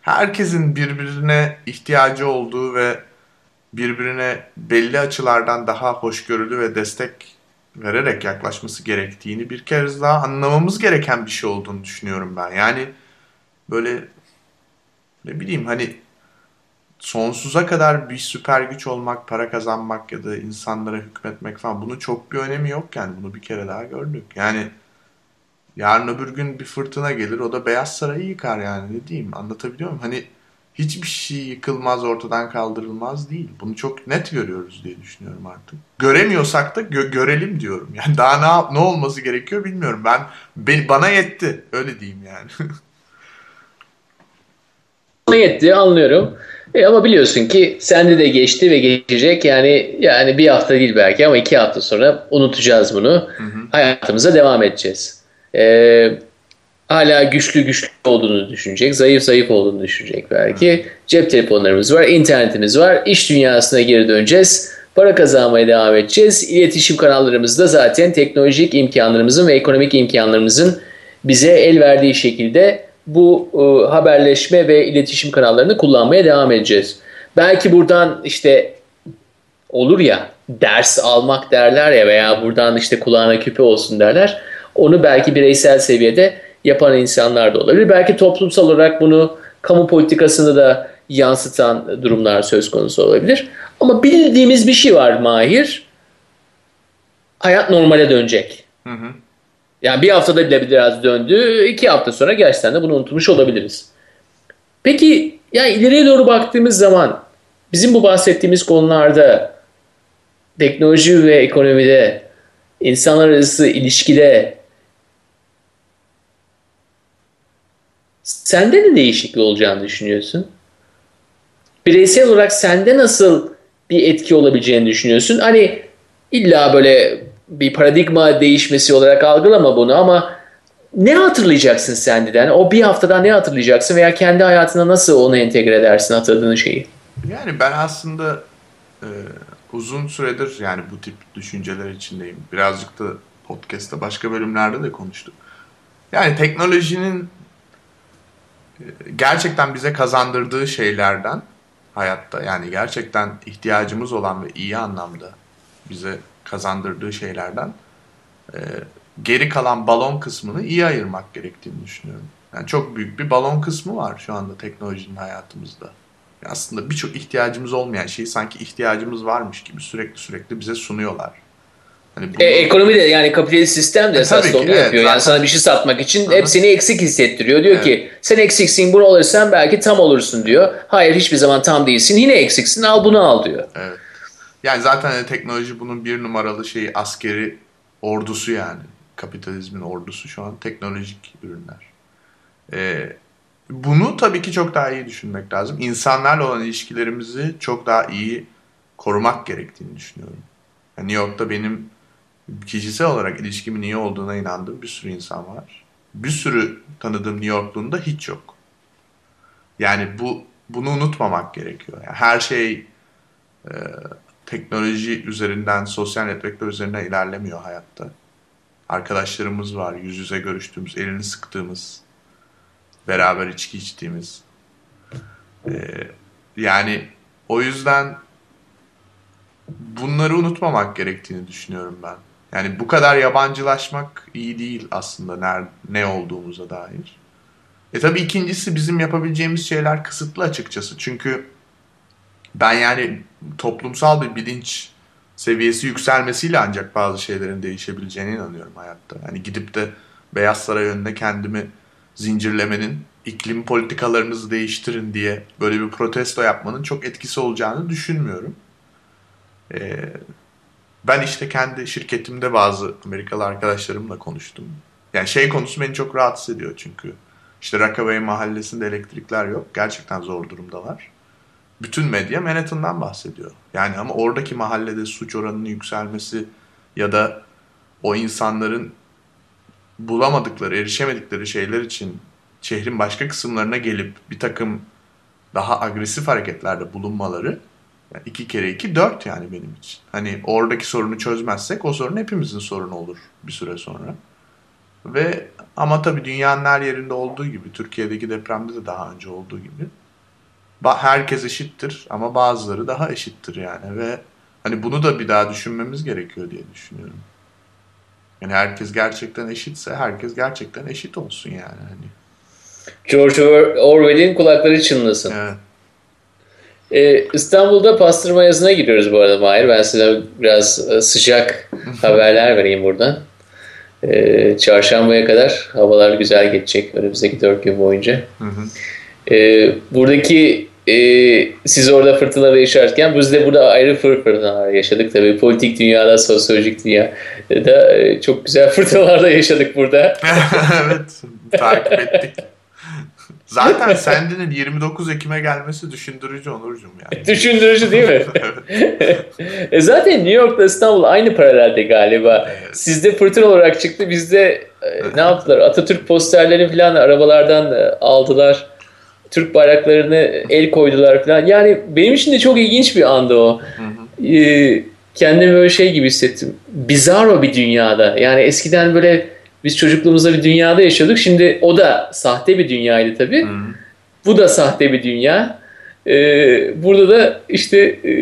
herkesin birbirine ihtiyacı olduğu ve birbirine belli açılardan daha hoşgörülü ve destek vererek yaklaşması gerektiğini bir kez daha anlamamız gereken bir şey olduğunu düşünüyorum ben. Yani böyle ne bileyim hani sonsuza kadar bir süper güç olmak, para kazanmak ya da insanlara hükmetmek falan bunun çok bir önemi yok yani bunu bir kere daha gördük. Yani yarın öbür gün bir fırtına gelir o da Beyaz Saray'ı yıkar yani ne diyeyim anlatabiliyor muyum? Hani hiçbir şey yıkılmaz ortadan kaldırılmaz değil. Bunu çok net görüyoruz diye düşünüyorum artık. Göremiyorsak da gö- görelim diyorum. Yani daha ne, ne olması gerekiyor bilmiyorum. Ben, ben bana yetti öyle diyeyim yani. Bana yetti anlıyorum. E ama biliyorsun ki sende de geçti ve geçecek. Yani yani bir hafta değil belki ama iki hafta sonra unutacağız bunu. Hı hı. Hayatımıza devam edeceğiz. Ee, hala güçlü güçlü olduğunu düşünecek, zayıf zayıf olduğunu düşünecek belki. Cep telefonlarımız var, internetimiz var, iş dünyasına geri döneceğiz. Para kazanmaya devam edeceğiz. İletişim kanallarımızda zaten teknolojik imkanlarımızın ve ekonomik imkanlarımızın bize el verdiği şekilde bu e, haberleşme ve iletişim kanallarını kullanmaya devam edeceğiz. Belki buradan işte olur ya ders almak derler ya veya buradan işte kulağına küpe olsun derler. Onu belki bireysel seviyede yapan insanlar da olabilir. Belki toplumsal olarak bunu kamu politikasını da yansıtan durumlar söz konusu olabilir. Ama bildiğimiz bir şey var Mahir. Hayat normale dönecek. Hı hı. Yani bir haftada bile biraz döndü. iki hafta sonra gerçekten de bunu unutmuş olabiliriz. Peki yani ileriye doğru baktığımız zaman bizim bu bahsettiğimiz konularda teknoloji ve ekonomide insanlar arası ilişkide sende ne değişiklik olacağını düşünüyorsun? Bireysel olarak sende nasıl bir etki olabileceğini düşünüyorsun? Hani illa böyle bir paradigma değişmesi olarak algılama bunu ama ne hatırlayacaksın sendeden? O bir haftada ne hatırlayacaksın veya kendi hayatına nasıl onu entegre edersin hatırladığın şeyi? Yani ben aslında e, uzun süredir yani bu tip düşünceler içindeyim. Birazcık da podcast'ta başka bölümlerde de konuştuk. Yani teknolojinin gerçekten bize kazandırdığı şeylerden hayatta yani gerçekten ihtiyacımız olan ve iyi anlamda bize kazandırdığı şeylerden e, geri kalan balon kısmını iyi ayırmak gerektiğini düşünüyorum. Yani çok büyük bir balon kısmı var şu anda teknolojinin hayatımızda. Aslında birçok ihtiyacımız olmayan şeyi sanki ihtiyacımız varmış gibi sürekli sürekli bize sunuyorlar. Hani bunu... e, ekonomi de yani kapitalist sistem de e, esas onu evet, yapıyor. Yani sana bir şey satmak için Hı-hı. hep seni eksik hissettiriyor. Diyor evet. ki sen eksiksin bunu alırsan belki tam olursun diyor. Hayır hiçbir zaman tam değilsin yine eksiksin al bunu al diyor. Evet. Yani zaten hani teknoloji bunun bir numaralı şeyi askeri ordusu yani. Kapitalizmin ordusu şu an teknolojik ürünler. Ee, bunu tabii ki çok daha iyi düşünmek lazım. İnsanlarla olan ilişkilerimizi çok daha iyi korumak gerektiğini düşünüyorum. Yani New York'ta benim kişisel olarak ilişkimin iyi olduğuna inandığım bir sürü insan var. Bir sürü tanıdığım New Yorklu'nun da hiç yok. Yani bu bunu unutmamak gerekiyor. Yani her şey e, teknoloji üzerinden, sosyal networkler üzerinden ilerlemiyor hayatta. Arkadaşlarımız var, yüz yüze görüştüğümüz, elini sıktığımız, beraber içki içtiğimiz. Ee, yani o yüzden bunları unutmamak gerektiğini düşünüyorum ben. Yani bu kadar yabancılaşmak iyi değil aslında ne, ne olduğumuza dair. E tabii ikincisi bizim yapabileceğimiz şeyler kısıtlı açıkçası. Çünkü ben yani toplumsal bir bilinç seviyesi yükselmesiyle ancak bazı şeylerin değişebileceğine inanıyorum hayatta. Hani gidip de Beyaz Saray önünde kendimi zincirlemenin iklim politikalarınızı değiştirin diye böyle bir protesto yapmanın çok etkisi olacağını düşünmüyorum. Ee, ben işte kendi şirketimde bazı Amerikalı arkadaşlarımla konuştum. Yani şey konusu beni çok rahatsız ediyor çünkü. İşte Rockaway mahallesinde elektrikler yok. Gerçekten zor durumdalar bütün medya Manhattan'dan bahsediyor. Yani ama oradaki mahallede suç oranının yükselmesi ya da o insanların bulamadıkları, erişemedikleri şeyler için şehrin başka kısımlarına gelip bir takım daha agresif hareketlerde bulunmaları yani iki kere iki dört yani benim için. Hani oradaki sorunu çözmezsek o sorun hepimizin sorunu olur bir süre sonra. Ve ama tabii dünyanın her yerinde olduğu gibi Türkiye'deki depremde de daha önce olduğu gibi herkes eşittir ama bazıları daha eşittir yani ve hani bunu da bir daha düşünmemiz gerekiyor diye düşünüyorum. Yani herkes gerçekten eşitse herkes gerçekten eşit olsun yani hani. George Orwell'in kulakları çınlasın. Evet. Ee, İstanbul'da pastırma yazına gidiyoruz bu arada Mahir. Ben size biraz e, sıcak haberler vereyim buradan. Ee, çarşambaya kadar havalar güzel geçecek önümüzdeki dört gün boyunca. Hı hı. Ee, buradaki e, siz orada fırtınaları yaşarken biz de burada ayrı fır fırtınalar yaşadık. Tabii politik dünyada, sosyolojik dünyada e, çok güzel fırtınalar da yaşadık burada. evet. Takip ettik. Zaten Sandy'nin 29 Ekim'e gelmesi düşündürücü Onurcuğum yani. Düşündürücü değil mi? e zaten New York'la İstanbul aynı paralelde galiba. Evet. Sizde fırtına olarak çıktı. Bizde e, ne yaptılar? Atatürk posterlerini falan arabalardan e, aldılar. Türk bayraklarını el koydular falan. Yani benim için de çok ilginç bir andı o. E, kendimi böyle şey gibi hissettim. Bizarro bir dünyada. Yani eskiden böyle biz çocukluğumuzda bir dünyada yaşıyorduk. Şimdi o da sahte bir dünyaydı tabii. Hı. Bu da sahte bir dünya. Ee, burada da işte e,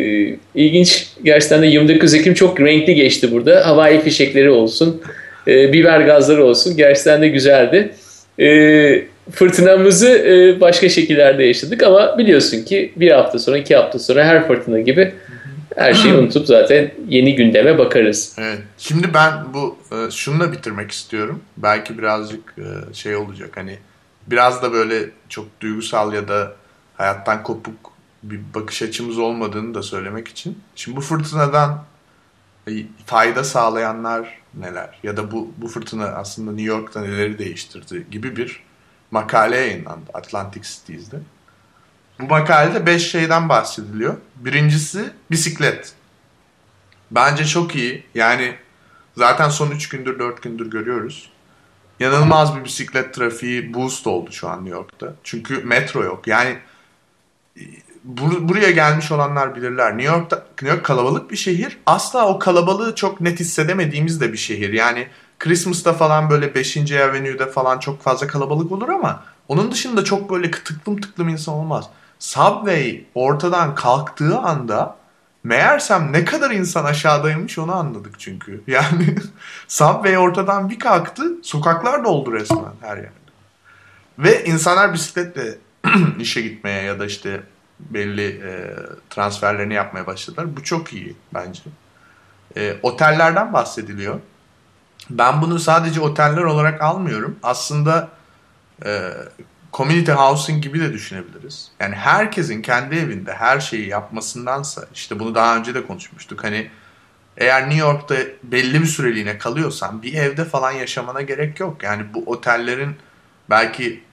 ilginç gerçekten de 29 Ekim çok renkli geçti burada. Havai fişekleri olsun, e, biber gazları olsun gerçekten de güzeldi. E, fırtınamızı e, başka şekillerde yaşadık ama biliyorsun ki bir hafta sonra, iki hafta sonra her fırtına gibi her şeyi unutup zaten yeni gündeme bakarız. Evet. Şimdi ben bu e, şununla bitirmek istiyorum. Belki birazcık e, şey olacak hani biraz da böyle çok duygusal ya da hayattan kopuk bir bakış açımız olmadığını da söylemek için. Şimdi bu fırtınadan e, fayda sağlayanlar neler? Ya da bu bu fırtına aslında New York'ta neleri değiştirdi gibi bir makale yayınlandı Atlantic Cities'de. Bu makalede 5 şeyden bahsediliyor. Birincisi bisiklet. Bence çok iyi. Yani zaten son 3 gündür 4 gündür görüyoruz. Yanılmaz bir bisiklet trafiği boost oldu şu an New York'ta. Çünkü metro yok. Yani e, bur- buraya gelmiş olanlar bilirler. New York'ta New York kalabalık bir şehir. Asla o kalabalığı çok net hissedemediğimiz de bir şehir. Yani Christmas'ta falan böyle 5. Avenue'de falan çok fazla kalabalık olur ama onun dışında çok böyle tıklım tıklım insan olmaz. Subway ortadan kalktığı anda meğersem ne kadar insan aşağıdaymış onu anladık çünkü. Yani Subway ortadan bir kalktı sokaklar doldu resmen her yerde. Ve insanlar bisikletle işe gitmeye ya da işte belli e, transferlerini yapmaya başladılar. Bu çok iyi bence. E, otellerden bahsediliyor. Ben bunu sadece oteller olarak almıyorum. Aslında e, community housing gibi de düşünebiliriz. Yani herkesin kendi evinde her şeyi yapmasındansa işte bunu daha önce de konuşmuştuk. Hani eğer New York'ta belli bir süreliğine kalıyorsan bir evde falan yaşamana gerek yok. Yani bu otellerin belki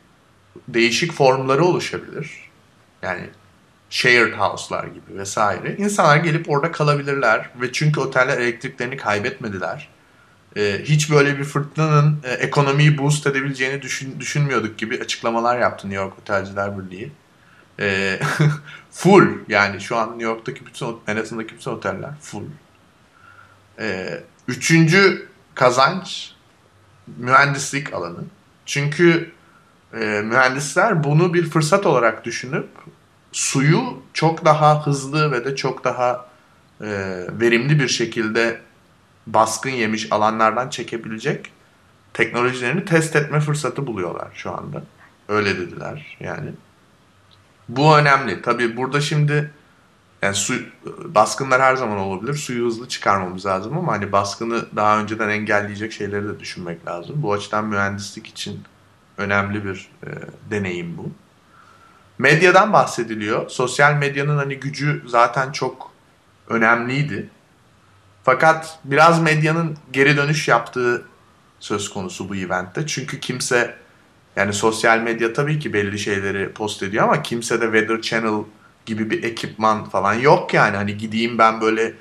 değişik formları oluşabilir. Yani shared house'lar gibi vesaire. İnsanlar gelip orada kalabilirler ve çünkü oteller elektriklerini kaybetmediler. Ee, hiç böyle bir fırtınanın e, ekonomiyi boost edebileceğini düşün, düşünmüyorduk gibi açıklamalar yaptı New York Otelciler Birliği. Ee, full yani şu an New York'taki bütün Manhattan'daki bütün oteller full. Ee, üçüncü kazanç mühendislik alanı. Çünkü e, mühendisler bunu bir fırsat olarak düşünüp suyu çok daha hızlı ve de çok daha e, verimli bir şekilde baskın yemiş alanlardan çekebilecek teknolojilerini test etme fırsatı buluyorlar şu anda. Öyle dediler yani. Bu önemli. Tabii burada şimdi yani su, baskınlar her zaman olabilir. Suyu hızlı çıkarmamız lazım ama hani baskını daha önceden engelleyecek şeyleri de düşünmek lazım. Bu açıdan mühendislik için önemli bir e, deneyim bu. Medyadan bahsediliyor. Sosyal medyanın hani gücü zaten çok önemliydi. Fakat biraz medyanın geri dönüş yaptığı söz konusu bu eventte. Çünkü kimse yani sosyal medya tabii ki belli şeyleri post ediyor ama kimse de Weather Channel gibi bir ekipman falan yok yani. Hani gideyim ben böyle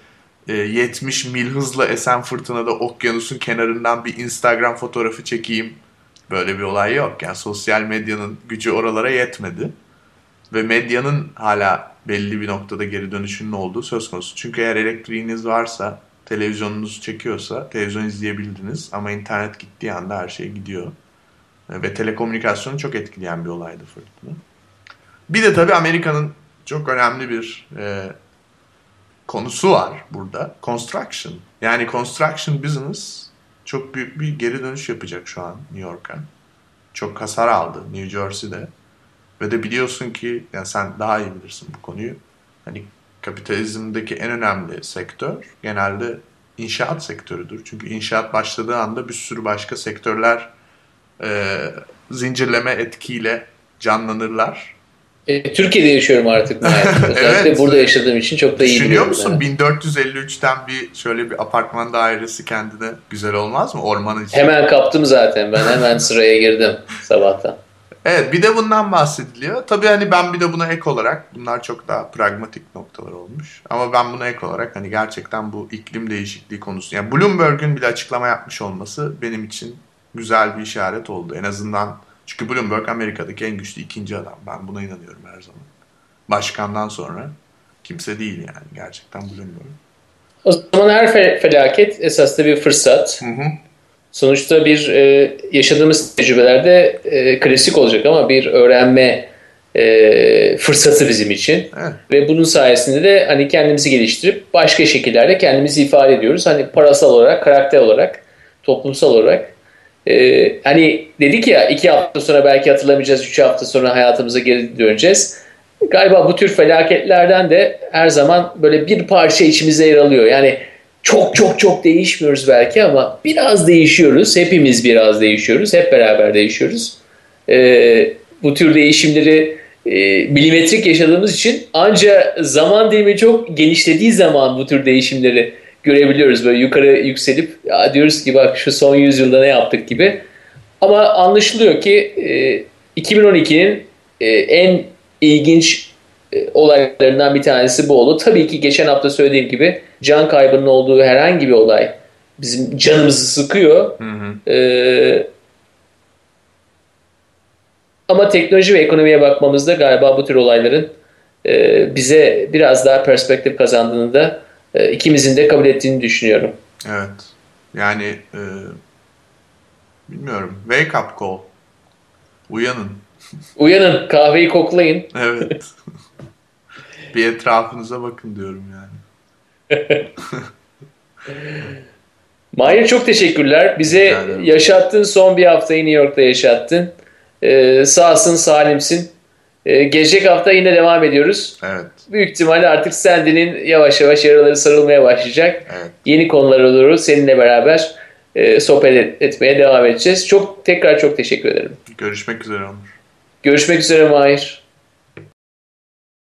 e, 70 mil hızla esen fırtınada okyanusun kenarından bir Instagram fotoğrafı çekeyim. Böyle bir olay yok. Yani sosyal medyanın gücü oralara yetmedi. Ve medyanın hala belli bir noktada geri dönüşünün olduğu söz konusu. Çünkü eğer elektriğiniz varsa, televizyonunuz çekiyorsa televizyon izleyebildiniz ama internet gittiği anda her şey gidiyor. Ve telekomünikasyonu çok etkileyen bir olaydı fırtına. Bir de tabii Amerika'nın çok önemli bir e, konusu var burada. Construction. Yani construction business çok büyük bir geri dönüş yapacak şu an New York'a. çok hasar aldı New Jersey'de. Ve de biliyorsun ki yani sen daha iyi bilirsin bu konuyu. Hani kapitalizmdeki en önemli sektör genelde inşaat sektörüdür. Çünkü inşaat başladığı anda bir sürü başka sektörler e, zincirleme etkiyle canlanırlar. E, Türkiye'de yaşıyorum artık. Evet. burada yaşadığım için çok da iyi Düşünüyor musun yani. 1453'ten bir şöyle bir apartman dairesi kendine güzel olmaz mı ormanın içinde? Hemen kaptım zaten ben hemen sıraya girdim sabahtan. Evet bir de bundan bahsediliyor. Tabii hani ben bir de buna ek olarak bunlar çok daha pragmatik noktalar olmuş. Ama ben buna ek olarak hani gerçekten bu iklim değişikliği konusu. Yani Bloomberg'un bile açıklama yapmış olması benim için güzel bir işaret oldu. En azından çünkü Bloomberg Amerika'daki en güçlü ikinci adam. Ben buna inanıyorum her zaman. Başkandan sonra kimse değil yani gerçekten Bloomberg. O zaman her fe- felaket esas da bir fırsat. Hı hı. Sonuçta bir e, yaşadığımız tecrübelerde e, klasik olacak ama bir öğrenme e, fırsatı bizim için. Evet. Ve bunun sayesinde de hani kendimizi geliştirip başka şekillerde kendimizi ifade ediyoruz. Hani parasal olarak, karakter olarak, toplumsal olarak. E, hani dedik ya iki hafta sonra belki hatırlamayacağız, üç hafta sonra hayatımıza geri döneceğiz. Galiba bu tür felaketlerden de her zaman böyle bir parça içimize yer alıyor. Yani çok çok çok değişmiyoruz belki ama biraz değişiyoruz. Hepimiz biraz değişiyoruz. Hep beraber değişiyoruz. Ee, bu tür değişimleri e, milimetrik yaşadığımız için ancak zaman dilimi çok genişlediği zaman bu tür değişimleri görebiliyoruz. Böyle yukarı yükselip ya diyoruz ki bak şu son yüzyılda ne yaptık gibi. Ama anlaşılıyor ki e, 2012'nin e, en ilginç e, olaylarından bir tanesi bu oldu. Tabii ki geçen hafta söylediğim gibi can kaybının olduğu herhangi bir olay bizim canımızı sıkıyor. Hı hı. Ee, ama teknoloji ve ekonomiye baktığımızda galiba bu tür olayların e, bize biraz daha perspektif kazandığını da e, ikimizin de kabul ettiğini düşünüyorum. Evet. Yani e, bilmiyorum. Wake up call. Uyanın. Uyanın, kahveyi koklayın. Evet. bir etrafınıza bakın diyorum yani. Mahir çok teşekkürler. Bize ederim. yaşattın son bir haftayı New York'ta yaşattın. Ee, sağsın, salimsin. Ee, gelecek hafta yine devam ediyoruz. Evet. Büyük ihtimalle artık Sandy'nin yavaş yavaş yaraları sarılmaya başlayacak. Evet. Yeni konulara doğru seninle beraber e, sohbet et- etmeye devam edeceğiz. Çok tekrar çok teşekkür ederim. Görüşmek üzere Onur. Görüşmek üzere Mahir.